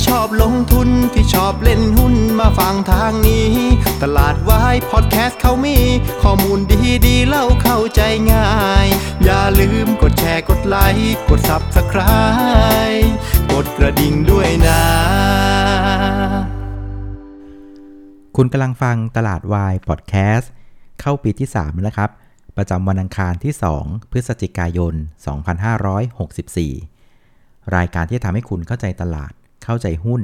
ที่ชอบลงทุนที่ชอบเล่นหุ้นมาฟังทางนี้ ตลาดวายพอดแคสต์เขามี ข้อมูลดีดีเล่าเข้าใจง่าย อย่าลืมกดแชร์กดไลค์กด Subscribe กดกระดิ่งด้วยนะ คุณกำลังฟังตลาดวายพอดแคสต์เข้าปีที่ 3 แล้วครับ ประจำวันอังคารที่ 2 พฤศจิกายน 2564 รายการที่ทำให้คุณเข้าใจตลาด เข้าใจหุ้น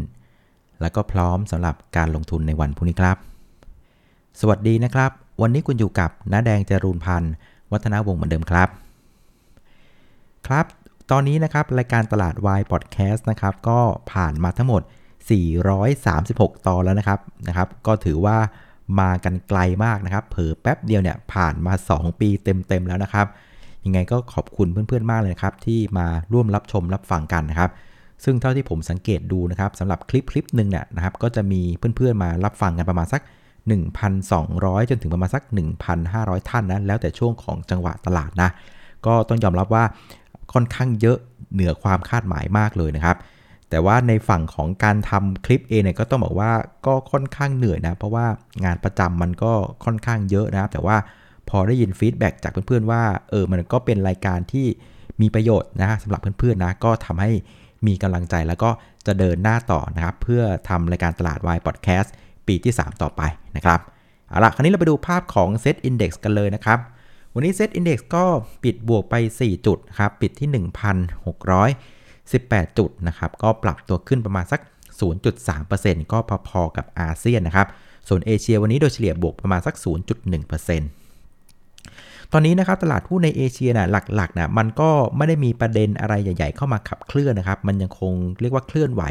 แล้วก็พร้อมสำหรับการลงทุนในวันพรุ่งนี้ครับ สวัสดีนะครับ วันนี้คุณอยู่กับน้าแดงจรูนพันธ์วัฒนาวงศ์เหมือนเดิมครับ ครับ ตอนนี้นะครับรายการตลาดวายพอดแคสต์นะครับก็ผ่านมาทั้งหมด 436 ตอนแล้วนะครับนะครับ ก็ถือว่ามากันไกลมากนะครับ เผลอแป๊บเดียวเนี่ยผ่านมา 2 ปีเต็มๆแล้วนะครับ ยังไงก็ขอบคุณเพื่อนๆมากเลยนะครับ ที่มาร่วมรับชมรับฟังกันนะครับ ซึ่งเท่าที่ผมสังเกตดูนะครับสำหรับคลิปคลิปหนึ่งเนี่ยนะครับก็จะมีเพื่อนๆมารับฟังกันประมาณสัก 1,200 จนถึงประมาณสัก 1,500 ท่านนะแล้วแต่ช่วงของจังหวะตลาดนะก็ต้องยอมรับว่าค่อนข้างเยอะเหนือความคาดหมายมากเลยนะครับ แต่ว่าในฝั่งของการทำคลิปเองเนี่ยก็ต้องบอกว่าก็ค่อนข้างเหนื่อยนะ เพราะว่างานประจำมันก็ค่อนข้างเยอะนะครับ แต่ว่าพอได้ยินฟีดแบ็กจากเพื่อนๆว่าเออมันก็เป็นรายการที่มีประโยชน์นะสำหรับเพื่อนๆนะก็ทำให้ มีกำลังใจแล้วก็จะเดินหน้าต่อนะครับ เพื่อทำรายการตลาดวายพอดแคสต์ปีที่ 3 ต่อไปนะครับ เอาล่ะคราวนี้เราไปดูภาพของ Set Index กันเลยนะครับ วันนี้ Set Index ก็ปิดบวกไป 4 จุดครับ ปิดที่ 1,618 จุดนะครับ ก็ปรับตัวขึ้นประมาณสัก 0.3%ก็พอๆกับอาเซียนนะครับ ส่วนเอเชียวันนี้โดยเฉลี่ยบวกประมาณสัก 0.1% ตอนนี้นะครับตลาดหุ้นในเอเชียนะหลักๆนะมันก็ไม่ได้มีประเด็นอะไรใหญ่ ๆ เข้ามาขับเคลื่อนนะครับ มันยังคงเรียกว่าเคลื่อนไหว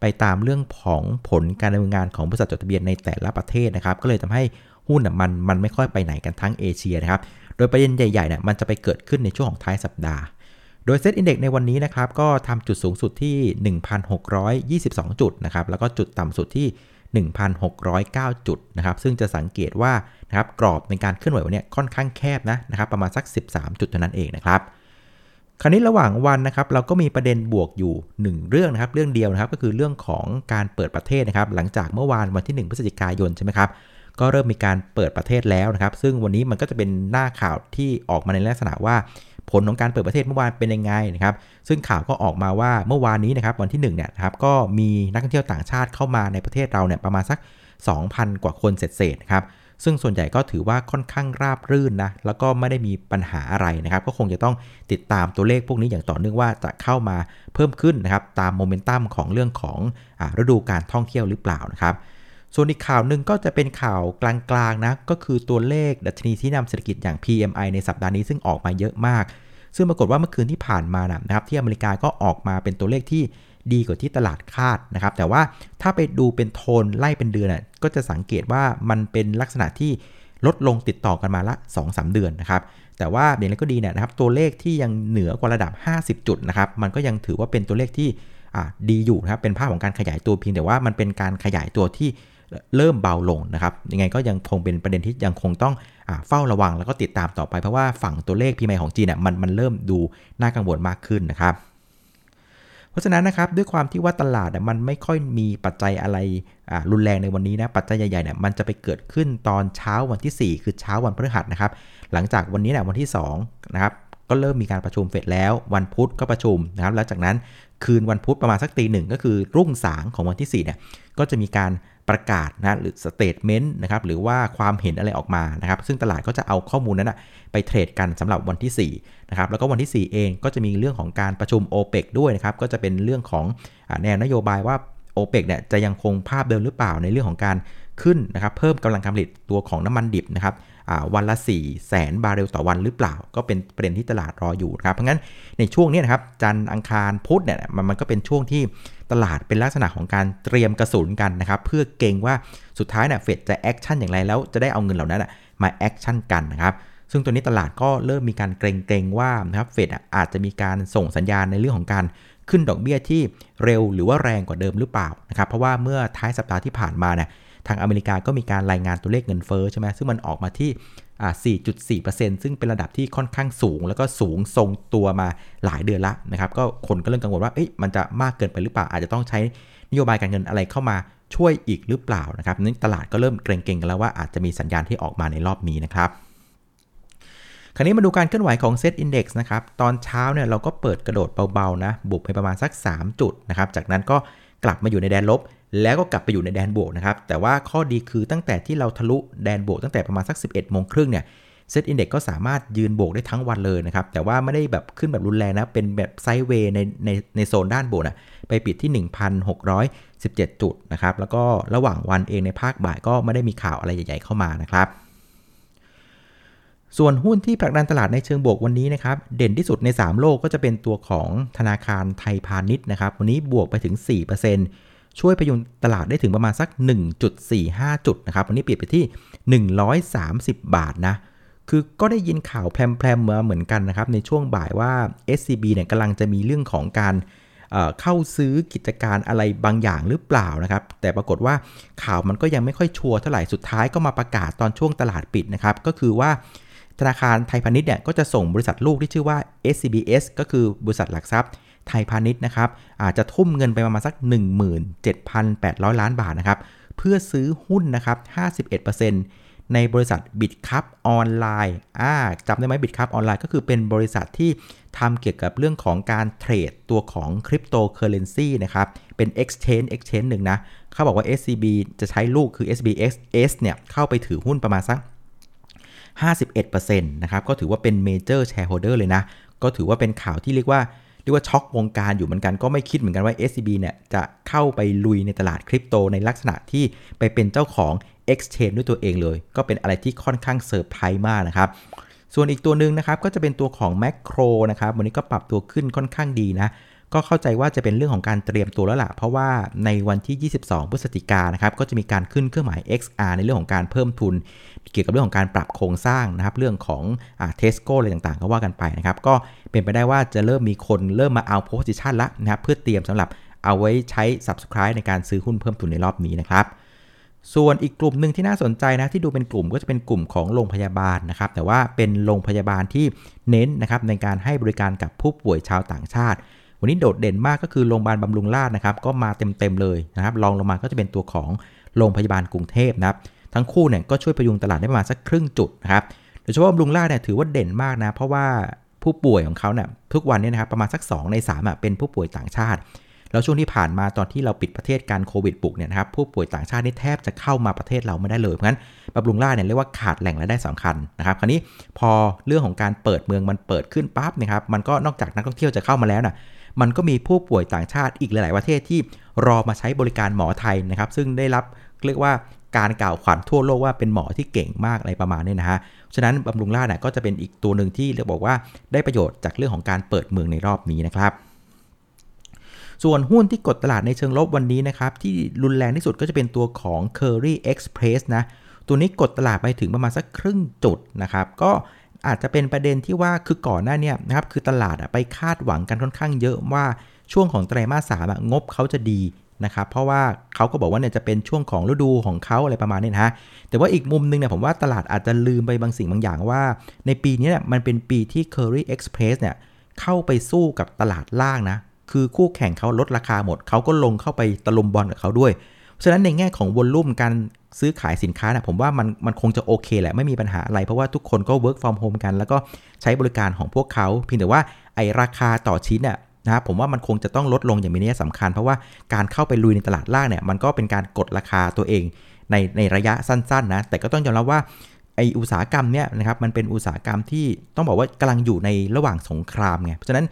ไปตามเรื่องของผลการดำเนินงานของบริษัทจดทะเบียนในแต่ละประเทศนะครับ ก็เลยทำให้หุ้นนะมันมันไม่ค่อยไปไหนกันทั้งเอเชียนะครับ โดยประเด็นใหญ่ๆเนี่ยมันจะไปเกิดขึ้นในช่วงของท้ายสัปดาห์ โดยเซ็ตอินเด็กในวันนี้นะครับก็ทำจุดสูงสุดที่ 1,622 จุดนะครับ แล้วก็จุดต่ำสุดที่ 1,609 จุดนะครับ ซึ่งจะสังเกตว่านะครับกรอบในการเคลื่อนไหววันนี้ค่อนข้างแคบนะนะครับ ประมาณสัก 13 จุดเท่านั้นเองนะครับคราวนี้ระหว่างวันนะครับเราก็มีประเด็นบวกอยู่ 1 เรื่องนะครับ เรื่องเดียวนะครับก็คือเรื่องของการเปิดประเทศนะครับ หลังจากเมื่อวานวันที่ 1 พฤศจิกายนใช่ไหมครับก็เริ่มมีการเปิดประเทศแล้วนะครับ ซึ่งวันนี้มันก็จะเป็นหน้าข่าวที่ออกมาในลักษณะว่า ผลของการเปิดประเทศเมื่อวานเป็นยังไงนะครับซึ่งข่าวก็ออกมาว่าเมื่อวานนี้นะครับวันที่1เนี่ยครับก็มีนักท่องเที่ยวต่างชาติเข้ามาในประเทศเราเนี่ยประมาณสัก 2,000 กว่าคนเศษๆนะครับซึ่งส่วนใหญ่ก็ถือว่าค่อนข้างราบรื่นนะแล้วก็ไม่ได้มีปัญหาอะไรนะครับ ก็คงจะต้องติดตามตัวเลขพวกนี้อย่างต่อเนื่องว่าจะเข้ามาเพิ่มขึ้นนะครับตามโมเมนตัมของเรื่องของอฤดูการท่องเที่ยวหรือเปล่านะครับ ส่วนอีกข่าวหนึ่งก็จะเป็นข่าวกลางๆนะ ก็คือตัวเลขดัชนีที่นำเศรษฐกิจอย่าง PMI ในสัปดาห์นี้ซึ่งออกมาเยอะมาก ซึ่งปรากฏว่าเมื่อคืนที่ผ่านมานะครับ ที่อเมริกาก็ออกมาเป็นตัวเลขที่ดีกว่าที่ตลาดคาดนะครับ แต่ว่าถ้าไปดูเป็นโทนไล่เป็นเดือนก็จะสังเกตว่ามันเป็นลักษณะที่ลดลงติดต่อกันมาละ 2-3 เดือนนะครับแต่ว่าอย่างไรก็ดีเนี่ยนะครับตัวเลขที่ยังเหนือกว่าระดับ 50 จุดนะครับมันก็ยังถือว่าเป็นตัวเลขที่ดีอยู่นะครับเป็นภาพของการขยายตัวเพียงแต่ว่ามันเป็นการขยายตัวที่ เริ่มเบาลงนะครับยังไงก็ยังคงเป็นประเด็นที่ยังคงต้องอเฝ้าระวังแล้วก็ติดตามต่อไปเพราะว่าฝั่งตัวเลขพีไมของจีนเนี่ยมันมันเริ่มดูน่ากังวลมากขึ้นนะครับเพราะฉะนั้นนะครับด้วยความที่ว่าตลาดมันไม่ค่อยมีปัจจัยอะไรรุนแรงในวันนี้นะปัจจัยใหญ่ๆเนี่ยมันจะไปเกิดขึ้นตอนเช้าวันที่ 4 คือเช้าวันพฤหัสนะครับหลังจากวันนี้เนี่ยวันที่2นะครับก็เริ่มมีการประชุมเฟดแล้ว วันพุธก็ประชุมนะครับแล้วจากนั้นคืนวันพุธประมาณสักตีหนึ่งก็คือรุ่งสางของวันที่4เนี่ยก็จะมีการประกาศนะหรือ statement นะครับหรือว่าความเห็นอะไรออกมานะครับซึ่งตลาดก็จะเอาข้อมูลนั้นนะไปเทรดกันสำหรับวันที่4นะครับแล้วก็วันที่ 4 เองก็จะมีเรื่องของการประชุม o p e ปด้วยนะครับก็จะเป็นเรื่องของแนวนโยบายว่า o p e ปเนี่ยจะยังคงภาพเดิมหรือเปล่าในเรื่องของการขึ้นนะครับเพิ่มกำลังการผลิตตัวของน้ำมันดิบนะครับวันละ 4 0 0แสนบาร์เรลต่อวันหรือเปล่า ก็เป็นประเด็นที่ตลาดรออยู่นะครับเพราะงั้นในช่วงนี้นะครับจันทร์อังคารพุธเนี่ยมันก็เป็นช่วงที่ ตลาดเป็นลักษณะของการเตรียมกระสุนกันนะครับเพื่อเก็งว่าสุดท้ายเนี่ยเฟดจะ action อย่างไรแล้วจะได้เอาเงินเหล่านั้นมา action กันนะครับซึ่งตัวนี้ตลาดก็เริ่มมีการเกรงๆว่านะครับเฟดอาจจะมีการส่งสัญญาณในเรื่องของการขึ้นดอกเบี้ยที่เร็วหรือว่าแรงกว่าเดิมหรือเปล่านะครับเพราะว่าเมื่อท้ายสัปดาห์ที่ผ่านมาเนี่ยทางอเมริกาก็มีการรายงานตัวเลขเงินเฟ้อใช่ไหมซึ่งมันออกมาที่ 4.4%ซึ่งเป็นระดับที่ค่อนข้างสูง แล้วก็สูงทรงตัวมาหลายเดือนละนะครับก็คนก็เริ่มกังวลว่าเอ๊ะมันจะมากเกินไปหรือเปล่าอาจจะต้องใช้นโยบายการเงินอะไรเข้ามาช่วยอีกหรือเปล่านะครับนั้นตลาดก็เริ่มเกรงๆกันแล้วว่าอาจจะมีสัญญาณที่ออกมาในรอบนี้นะครับคราวนี้มาดูการเคลื่อนไหวของเซตอินดี x นะครับ ตอนเช้าเนี่ยเราก็เปิดกระโดดเบาๆนะ บุกไปประมาณสัก 3 จุดนะครับ จากนั้นก็กลับมาอยู่ในแดนลบ แล้วก็กลับไปอยู่ในแดนบวกนะครับ แต่ว่าข้อดีคือตั้งแต่ที่เราทะลุแดนบวกตั้งแต่ประมาณสัก 11โมงครึ่งเนี่ยเซตอินดี x ก็สามารถยืนบวกได้ทั้งวันเลยนะครับ แต่ว่าไม่ได้แบบขึ้นแบบรุนแรงนะ เป็นแบบไซด์เวย์ในในในโซนด้านบวกนะไปปิดที่ 1,617 จุดนะครับ แล้วก็ระหว่างวันเองในภาคบ่ายก็ไม่ได้มีข่าวอะไรใหญ่ๆเข้ามานะครับ ส่วนหุ้นที่ผลักดันตลาดในเชิงบวกวันนี้นะครับ เด่นที่สุดใน 3 โลกก็จะเป็นตัวของธนาคารไทยพาณิชย์นะครับ วันนี้บวกไปถึง 4% ช่วยพยุงตลาดได้ถึงประมาณสัก 1.45 จุดนะครับ วันนี้ปิดไปที่ 130 บาทนะ คือก็ได้ยินข่าวแพรมๆมาเหมือนกันนะครับ ในช่วงบ่ายว่า SCB เนี่ยกำลังจะมีเรื่องของการเข้าซื้อกิจการอะไรบางอย่างหรือเปล่านะครับ แต่ปรากฏว่าข่าวมันก็ยังไม่ค่อยชัวร์เท่าไหร่สุดท้ายก็มาประกาศตอนช่วงตลาดปิดนะครับ ก็คือว่าธนาคารไทยพาณิชย์เนี่ยก็จะส่งบริษัทลูกที่ชื่อว่า SCBS ก็คือบริษัทหลักทรัพย์ ไทยพาณิชย์นะครับอาจจะทุ่มเงินไปประมาณสัก 17,800 ล้านบาทนะครับเพื่อซื้อหุ้นนะครับ 51%ในบริษัทบิทคับออนไลน์อ่าจำได้ไหมบิทคับออนไลน์ก็คือเป็นบริษัทที่ทำเกี่ยวกับเรื่องของการเทรดตัวของคริปโตเคอเรนซีนะครับ เป็น exchange exchange หนึ่งนะ เขาบอกว่า SCB จะใช้ลูกคือ SCBX เนี่ย เข้าไปถือหุ้นประมาณสัก 51%นะครับ ก็ถือว่าเป็น major shareholder เลยนะ ก็ถือว่าเป็นข่าวที่เรียกว่า เรียกว่าช็อกวงการอยู่เหมือนกันก็ไม่คิดเหมือนกันว่า SCB เนี่ยจะเข้าไปลุยในตลาดคริปโตในลักษณะที่ไปเป็นเจ้าของ exchange ด้วยตัวเองเลย ก็เป็นอะไรที่ค่อนข้างเซอร์ไพรส์มากนะครับส่วนอีกตัวหนึ่งนะครับก็จะเป็นตัวของแม c โครนะครับวันนี้ก็ปรับตัวขึ้นค่อนข้างดีนะ ก็เข้าใจว่าจะเป็นเรื่องของการเตรียมตัวแล้วล่ะ เพราะว่าในวันที่ 22 พฤศจิกานะครับ ก็จะมีการขึ้นเครื่องหมาย XR ในเรื่องของการเพิ่มทุน เกี่ยวกับเรื่องของการปรับโครงสร้างนะครับ เรื่องของเทสโก้อะไรต่างๆ ก็ว่ากันไปนะครับ ก็เป็นไปได้ว่าจะเริ่มมีคนเริ่มมาเอา position ละนะครับ เพื่อเตรียมสำหรับเอาไว้ใช้ subscribe ในการซื้อหุ้นเพิ่มทุนในรอบนี้นะครับส่วนอีกกลุ่มหนึ่งที่น่าสนใจนะที่ดูเป็นกลุ่มก็จะเป็นกลุ่มของโรงพยาบาลนะครับแต่ว่าเป็นโรงพยาบาลที่เน้นนะครับในการให้บริการกับผู้ป่วยชาวต่างชาติ วันนี้โดดเด่นมากก็คือโรงพยาบาลบำรุงราษฎร์นะครับ ก็มาเต็มๆเลยนะครับรองลงมาก็จะเป็นตัวของโรงพยาบาลกรุงเทพนะครับ ทั้งคู่เนี่ยก็ช่วยพยุงตลาดได้ประมาณสักครึ่งจุดนะครับโดยเฉพาะบำรุงราษเนี่ยถือว่าเด่นมากนะเพราะว่าผู้ป่วยของเขาเนี่ยทุกวันเนี้นะครับประมาณสัก 2 ใน3อะเป็นผู้ป่วยต่างชาติ แล้วช่วงที่ผ่านมาตอนที่เราปิดประเทศการโควิดปุกเนี่ยนะครับผู้ป่วยต่างชาตินี่แทบจะเข้ามาประเทศเราไม่ได้เลยเพราะฉะนั้นบำรุงราชเนี่ยเรียกว่าขาดแหล่งรายได้สำคัญนะครับคราวนี้พอเรื่องของการเปิดเมืองมันเปิดขึ้นปั๊บนะครับมันก็นอกจากนักท่องเที่ยวจะเข้ามาแล้วนะ มันก็มีผู้ป่วยต่างชาติอีกหลาย ๆ ประเทศที่รอมาใช้บริการหมอไทยนะครับ ซึ่งได้รับเรียกว่าการกล่าวขวัญทั่วโลกว่าเป็นหมอที่เก่งมากอะไรประมาณนี้นะฮะ ฉะนั้นบำรุงราชเนี่ยก็จะเป็นอีกตัวหนึ่งที่เรียกบอกว่าได้ประโยชน์จากเรื่องของการเปิดเมืองในรอบนี้นะครับ ส่วนหุ้นที่กดตลาดในเชิงลบวันนี้นะครับ ที่รุนแรงที่สุดก็จะเป็นตัวของ Curry Express นะ ตัวนี้กดตลาดไปถึงประมาณสักครึ่งจุดนะครับ ก็ อาจจะเป็นประเด็นที่ว่าคือก่อนหน้านี้นะครับคือตลาดไปคาดหวังกันค่อนข้างเยอะว่าช่วงของไตรมาสสามงบเขาจะดีนะครับเพราะว่าเขาก็บอกว่าเนี่ยจะเป็นช่วงของฤดูของเขาอะไรประมาณนี้นะฮะแต่ว่าอีกมุมนึงเนี่ยผมว่าตลาดอาจจะลืมไปบางสิ่งบางอย่างว่า ในปีนี้เนี่ยมันเป็นปีที่ Curry Express เนี่ยเข้าไปสู้กับตลาดล่างนะคือคู่แข่งเขาลดราคาหมดเขาก็ลงเข้าไปตะลุมบอลกับเขาด้วย ฉะนั้นในแง่ของวอลลุ่มการซื้อขายสินค้านะผมว่ามันมันคงจะโอเคแหละ ไม่มีปัญหาอะไร เพราะว่าทุกคนก็ work from home กัน แล้วก็ใช้บริการของพวกเขาเพียงแต่ว่าไอราคาต่อชิ้นน่ะนะผมว่ามันคงจะต้องลดลงอย่างมีนัยสำคัญ เพราะว่าการเข้าไปลุยในตลาดล่างเนี่ยมันก็เป็นการกดราคาตัวเองในในระยะสั้นๆนะแต่ก็ต้องยอมรับว่าไออุตสาหกรรมเนี่ยนะครับมันเป็นอุตสาหกรรมที่ต้องบอกว่ากำลังอยู่ในระหว่างสงครามไงเพราะฉะนั้น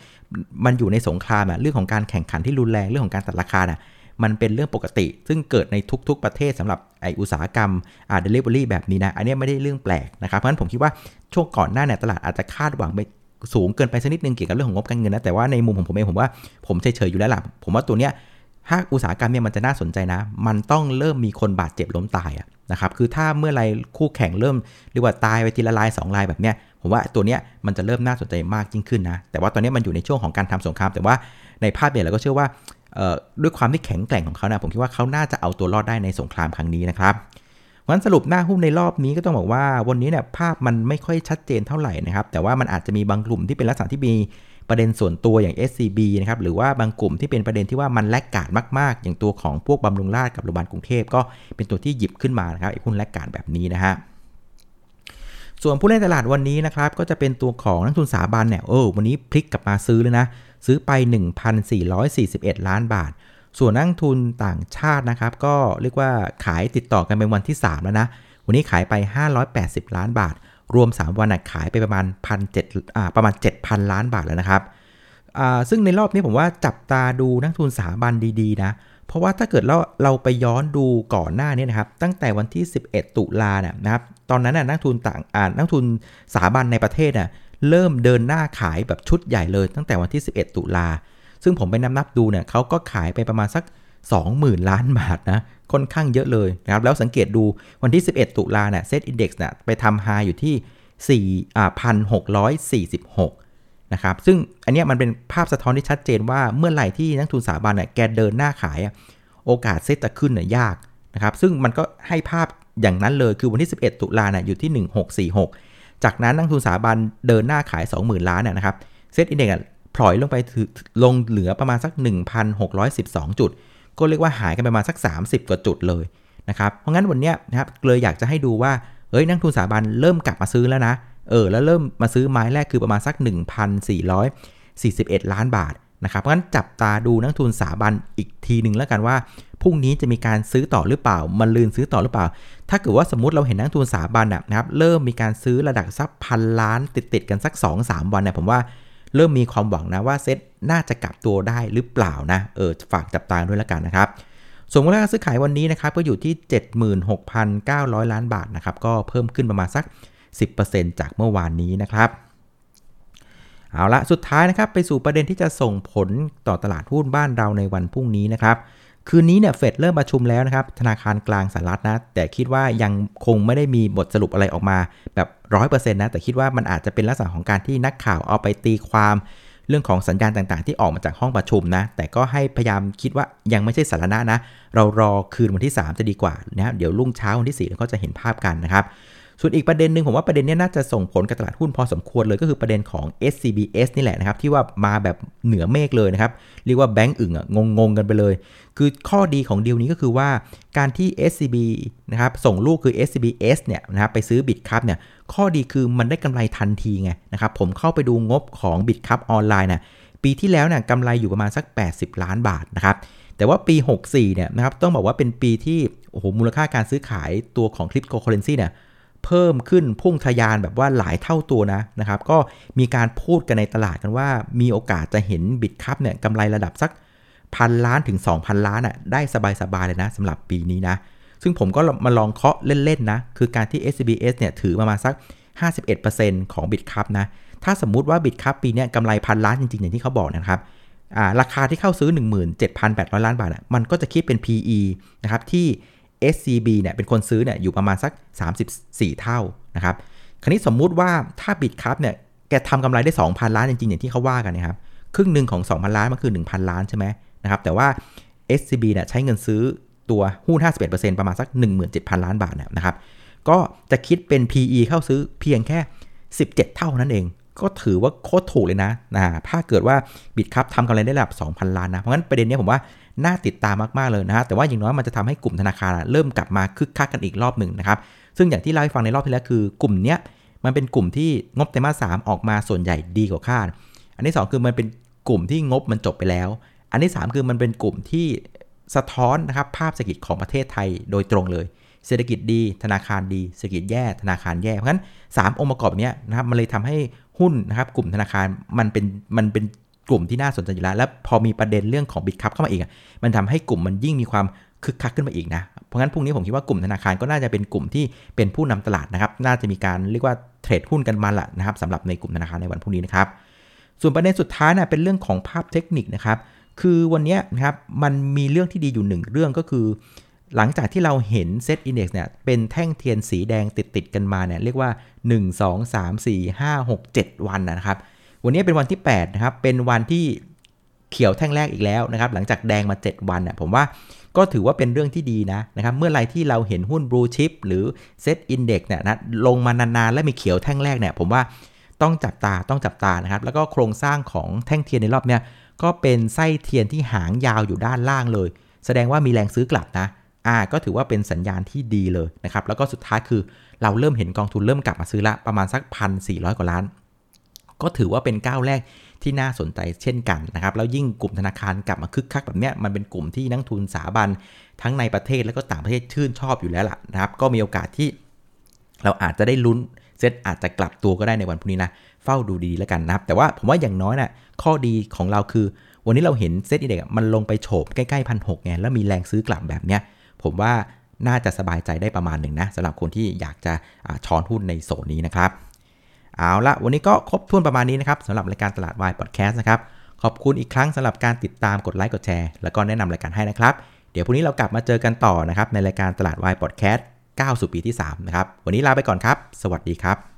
มันอยู่ในสงครามอะเรื่องของการแข่งขันที่รุนแรงเรื่องของการตัดราคาน่ะ มันเป็นเรื่องปกติ ซึ่งเกิดในทุก ๆ ประเทศสำหรับไออุตสาหกรรมอาเดลิเวอรี่แบบนี้นะ อันนี้ไม่ได้เรื่องแปลกนะครับ เพราะฉะนั้นผมคิดว่าช่วงก่อนหน้าเนี่ยตลาดอาจจะคาดหวังไปสูงเกินไปสักนิดนึงเกี่ยวกับเรื่องของงบการเงินนะ แต่ว่าในมุมของผมเองผมว่าผมเฉยๆอยู่แล้วล่ะ ผมว่าตัวเนี้ยถ้าอุตสาหกรรมเนี่ยมันจะน่าสนใจนะ มันต้องเริ่มมีคนบาดเจ็บล้มตายอะนะครับ คือถ้าเมื่อไรคู่แข่งเริ่มเรียกว่าตายไปทีละลาย2ลายแบบเนี้ย ผมว่าตัวเนี้ยมันจะเริ่มน่าสนใจมากยิ่งขึ้นนะ แต่ว่าตอนนี้มันอยู่ในช่วงของการทำสงคราม แต่ว่าในภาพใหญ่เราก็เชื่อว่า ด้วยความที่แข็งแกร่งของเขานะผมคิดว่าเขาน่าจะเอาตัวรอดได้ในสงครามครั้งนี้นะครับวันสรุปหน้าหุ้นในรอบนี้ก็ต้องบอกว่าวันนี้เนี่ยภาพมันไม่ค่อยชัดเจนเท่าไหร่นะครับ แต่ว่ามันอาจจะมีบางกลุ่มที่เป็นลักษณะที่มีประเด็นส่วนตัวอย่าง SCB นะครับหรือว่าบางกลุ่มที่เป็นประเด็นที่ว่ามันแลกกาดมาก ๆ อย่างตัวของพวกบำรุงราชกับโรงพยาบาลกรุงเทพก็เป็นตัวที่หยิบขึ้นมานะครับไอ้หุ้นแลกกาดแบบนี้นะฮะ ส่วนผู้เล่นตลาดวันนี้นะครับก็จะเป็นตัวของนักทุนสถาบันเนี่ยเออวันนี้พลิกกลับมาซื้อเลยนะ ซื้อไป 1,441 ล้านบาท ส่วนนักทุนต่างชาตินะครับ ก็เรียกว่าขายติดต่อกันเป็นวันที่ 3 แล้วนะ วันนี้ขายไป 580 ล้านบาท รวม 3 วันขายไปประมาณ1,700อ่าประมาณ 7,000 ล้านบาทแล้วนะครับอ่าซึ่งในรอบนี้ผมว่าจับตาดูนักทุนสถาบันดีๆนะเพราะว่าถ้าเกิดเราเราไปย้อนดูก่อนหน้านี้นะครับ ตั้งแต่วันที่ 11 ตุลาเนี่ยนะครับ ตอนนั้นน่ะนักทุนต่างอ่านักทุนสถาบันในประเทศน่ะเริ่มเดินหน้าขายแบบชุดใหญ่เลย ตั้งแต่วันที่ 11 ตุลา ซึ่งผมไปนับนับดูเนี่ยเขาก็ขายไปประมาณสัก 20,000 ล้านบาทนะค่อนข้างเยอะเลยนะครับแล้วสังเกตดูวันที่ 11 ตุลาเนี่ยเซตอินดี x เนี่ยไปทำ high อยู่ที่4,646นะครับซึ่งอันนี้มันเป็นภาพสะท้อนที่ชัดเจนว่าเมื่อไหร่ที่นักลงทุนสถาบันเนี่ยแกเดินหน้าขายอะโอกาสเซตจะขึ้นเนี่ยยากนะครับซึ่งมันก็ให้ภาพ อย่างนั้นเลยคือวันที่ 11 ตุลาเนี่ยอยู่ที่ 1646 จากนั้นนักทุนสถาบันเดินหน้าขาย 20,000 ล้านเนี่ยนะครับเซตอินเดี x พลอยลงไปลงเหลือประมาณสัก 1,612 จุด ก็เรียกว่าหายกันประมาณสัก 30 กว่าจุดเลยนะครับเพราะงั้นวันเนี้ยนะครับเลยอยากจะให้ดูว่าเอ้ยนักทุนสถาบันเริ่มกลับมาซื้อแล้วนะเออแล้วเริ่มมาซื้อไม้แรกคือประมาณสัก 1,441 ล้านบาท นะครับงั้นจับตาดูนักทุนสถาบันอีกทีหนึ่งแล้วกันว่าพรุ่งนี้จะมีการซื้อต่อหรือเปล่า มันลืนซื้อต่อหรือเปล่า ถ้าเกิดว่าสมมติเราเห็นนักทุนสถาบันนะครับเริ่มมีการซื้อระดับสักพันล้านติดๆกันสัก 2-3 วันเนี่ยผมว่าเริ่มมีความหวังนะว่าเซ็ตน่าจะกลับตัวได้หรือเปล่านะเออฝากจับตาด้วยแล้วกันนะครับส่วนมูลค่าซื้อขายวันนี้นะครับก็อยู่ที่ 76,900 ล้านบาทนะครับก็เพิ่มขึ้นประมาณสัก 10%จากเมื่อวานนี้นะครับ เอาละสุดท้ายนะครับไปสู่ประเด็นที่จะส่งผลต่อตลาดหุ้นบ้านเราในวันพรุ่งนี้นะครับคืนนี้เนี่ยเฟดเริ่มประชุมแล้วนะครับธนาคารกลางสหรัฐนะแต่คิดว่ายังคงไม่ได้มีบทสรุปอะไรออกมาแบบร้อยเปอร์เซ็นต์นะแต่คิดว่ามันอาจจะเป็นลักษณะของการที่นักข่าวเอาไปตีความเรื่องของสัญญาณต่างๆ ที่ออกมาจากห้องประชุมนะ แต่ก็ให้พยายามคิดว่ายังไม่ใช่สาระนะ เรารอคืนวันที่ 3 จะดีกว่านะ เดี๋ยวรุ่งเช้าวันที่4เราก็จะเห็นภาพกันนะครับ ส่วนอีกประเด็นหนึ่งผมว่าประเด็นนี้น่าจะส่งผลกับตลาดหุ้นพอสมควรเลยก็คือประเด็นของ SCBS นี่แหละนะครับ ที่ว่ามาแบบเหนือเมฆเลยนะครับ เรียกว่าแบงก์อื่นอะงงๆกันไปเลย คือข้อดีของดีลนี้ก็คือว่าการที่ SCB นะครับส่งลูกคือ SCBS เนี่ยนะครับไปซื้อ Bitkub เนี่ยข้อดีคือมันได้กำไรทันทีไงนะครับผมเข้าไปดูงบของ Bitkub Online น่ะปีที่แล้วเนี่ยกำไรอยู่ประมาณสัก 80 ล้านบาทนะครับแต่ว่าปี 64เนี่ยนะครับต้องบอกว่าเป็นปีที่โอ้โหมูลค่าการซื้อขายตัวของคริปโตเคอร์เรนซีเนี่ย เพิ่มขึ้นพุ่งทะยานแบบว่าหลายเท่าตัวนะนะครับ ก็มีการพูดกันในตลาดกันว่า มีโอกาสจะเห็น Bitkub เนี่ยกำไรระดับสักพันล้านถึง 2,000 ล้านอะได้สบายๆเลยนะสำหรับปีนี้นะ ซึ่งผมก็มาลองเคาะเล่นๆนะ คือการที่ SCBS เนี่ยถือประมาณสัก 51%ของ Bitkub นะ ถ้าสมมุติว่า Bitkub ปีนี้กำไรพันล้านจริงๆ อย่างที่เขาบอกนะครับราคาที่เข้าซื้อ 17,800 ล้านบาท มันก็จะคิดเป็น PE นะครับที่ SCB เนี่ยเป็นคนซื้อเนี่ยอยู่ประมาณสัก 34 เท่านะครับ คราวนี้สมมุติว่าถ้าบิตคัพเนี่ยแกทำกำไรได้ 2,000 ล้านจริงๆ อย่างที่เขาว่ากันนะครับ ครึ่งหนึ่งของ 2,000 ล้านมันคือ 1,000 ล้านใช่ไหมนะครับ แต่ว่า SCB เนี่ยใช้เงินซื้อตัวหุ้น 51%ประมาณสัก 17,000 ล้านบาทนะครับ ก็จะคิดเป็น PE เข้าซื้อเพียงแค่ 17 เท่านั้นเอง ก็ถือว่าโคตรถูกเลยนะนะถ้าเกิดว่าบิตคัพทำกำไรได้ระดับ 2,000 ล้านนะ เพราะงั้นประเด็นนี้ผมว่าน่าติดตามมากๆเลยนะฮะ แต่ว่าอย่างน้อยมันจะทำให้กลุ่มธนาคารเริ่มกลับมาคึกคักกันอีกรอบหนึ่งนะครับ ซึ่งอย่างที่เล่าให้ฟังในรอบที่แล้วคือกลุ่มเนี้ยมันเป็นกลุ่มที่งบไตรมาสสามออกมาส่วนใหญ่ดีกว่าคาด อันที่ 2 คือมันเป็นกลุ่มที่งบมันจบไปแล้ว อันที่ 3 คือมันเป็นกลุ่มที่สะท้อนนะครับภาพเศรษฐกิจของประเทศไทยโดยตรงเลย เศรษฐกิจดี ธนาคารดี เศรษฐกิจแย่ ธนาคารแย่ เพราะฉะนั้น 3 องค์ประกอบเนี้ยนะครับมันเลยทำให้ หุ้นนะครับกลุ่มธนาคารมันเป็นมันเป็นกลุ่มที่น่าสนใจอยู่แล้ว และพอมีประเด็นเรื่องของบิตคัพเข้ามาอีกมันทำให้กลุ่มมันยิ่งมีความคึกคักขึ้นมาอีกนะ เพราะงั้นพรุ่งนี้ผมคิดว่ากลุ่มธนาคารก็น่าจะเป็นกลุ่มที่เป็นผู้นำตลาดนะครับ น่าจะมีการเรียกว่าเทรดหุ้นกันมาละนะครับสำหรับในกลุ่มธนาคารในวันพรุ่งนี้นะครับ ส่วนประเด็นสุดท้ายนะเป็นเรื่องของภาพเทคนิคนะครับ คือวันนี้นะครับมันมีเรื่องที่ดีอยู่หนึ่งเรื่องก็คือ หลังจากที่เราเห็นเซตอินดี x เนี่ยเป็นแท่งเทียนสีแดงติดติดกันมาเนี่ยเรียกว่า 1 2 3 4 5 6 7 วันนะครับ วันนี้เป็นวันที่8นะครับเป็นวันที่เขียวแท่งแรกอีกแล้วนะครับหลังจากแดงมา 7 วันน่ะผมว่าก็ถือว่าเป็นเรื่องที่ดีนะนะครับเมื่อไรที่เราเห็นหุ้นบลูชิปหรือเซตอินดี x เนี่ยนะลงมานานๆ และมีเขียวแท่งแรกเนี่ยผมว่าต้องจับตาต้องจับตานะครับ แล้วก็โครงสร้างของแท่งเทียนในรอบเนี้ยก็เป็นไส้เทียนที่หางยาวอยู่ด้านล่างเลย แสดงว่ามีแรงซื้อกลับนะ อ่าก็ถือว่าเป็นสัญญาณที่ดีเลยนะครับ แล้วก็สุดท้ายคือเราเริ่มเห็นกองทุนเริ่มกลับมาซื้อละประมาณสักพันสี่ร้อยกว่าล้าน ก็ถือว่าเป็นก้าวแรกที่น่าสนใจเช่นกันนะครับ แล้วยิ่งกลุ่มธนาคารกลับมาคึกคักแบบเนี้ยมันเป็นกลุ่มที่นักทุนสถาบันทั้งในประเทศและก็ต่างประเทศชื่นชอบอยู่แล้วล่ะนะครับ ก็มีโอกาสที่เราอาจจะได้ลุ้นเซตอาจจะกลับตัวก็ได้ในวันพรุ่งนี้นะเฝ้าดูดีแล้วกันนะครับ แต่ว่าผมว่าอย่างน้อยน่ะข้อดีของเราคือ วันนี้เราเห็น SET Index มันลงไปโฉบใกล้ๆพันหกไงแล้วมีแรงซื้อกลับแบบเนี้ย ผมว่าน่าจะสบายใจได้ประมาณหนึ่งนะสำหรับคนที่อยากจะช้อนหุ้นในโซนนี้นะครับ เอาละวันนี้ก็ครบถ้วนประมาณนี้นะครับสำหรับรายการตลาดวายพอดแคสต์นะครับ ขอบคุณอีกครั้งสำหรับการติดตามกดไลค์กดแชร์แล้วก็แนะนำรายการให้นะครับ เดี๋ยวพรุ่งนี้เรากลับมาเจอกันต่อนะครับในรายการตลาดวายพอดแคสต์ก้าวสู่ปีที่3นะครับวันนี้ลาไปก่อนครับ สวัสดีครับ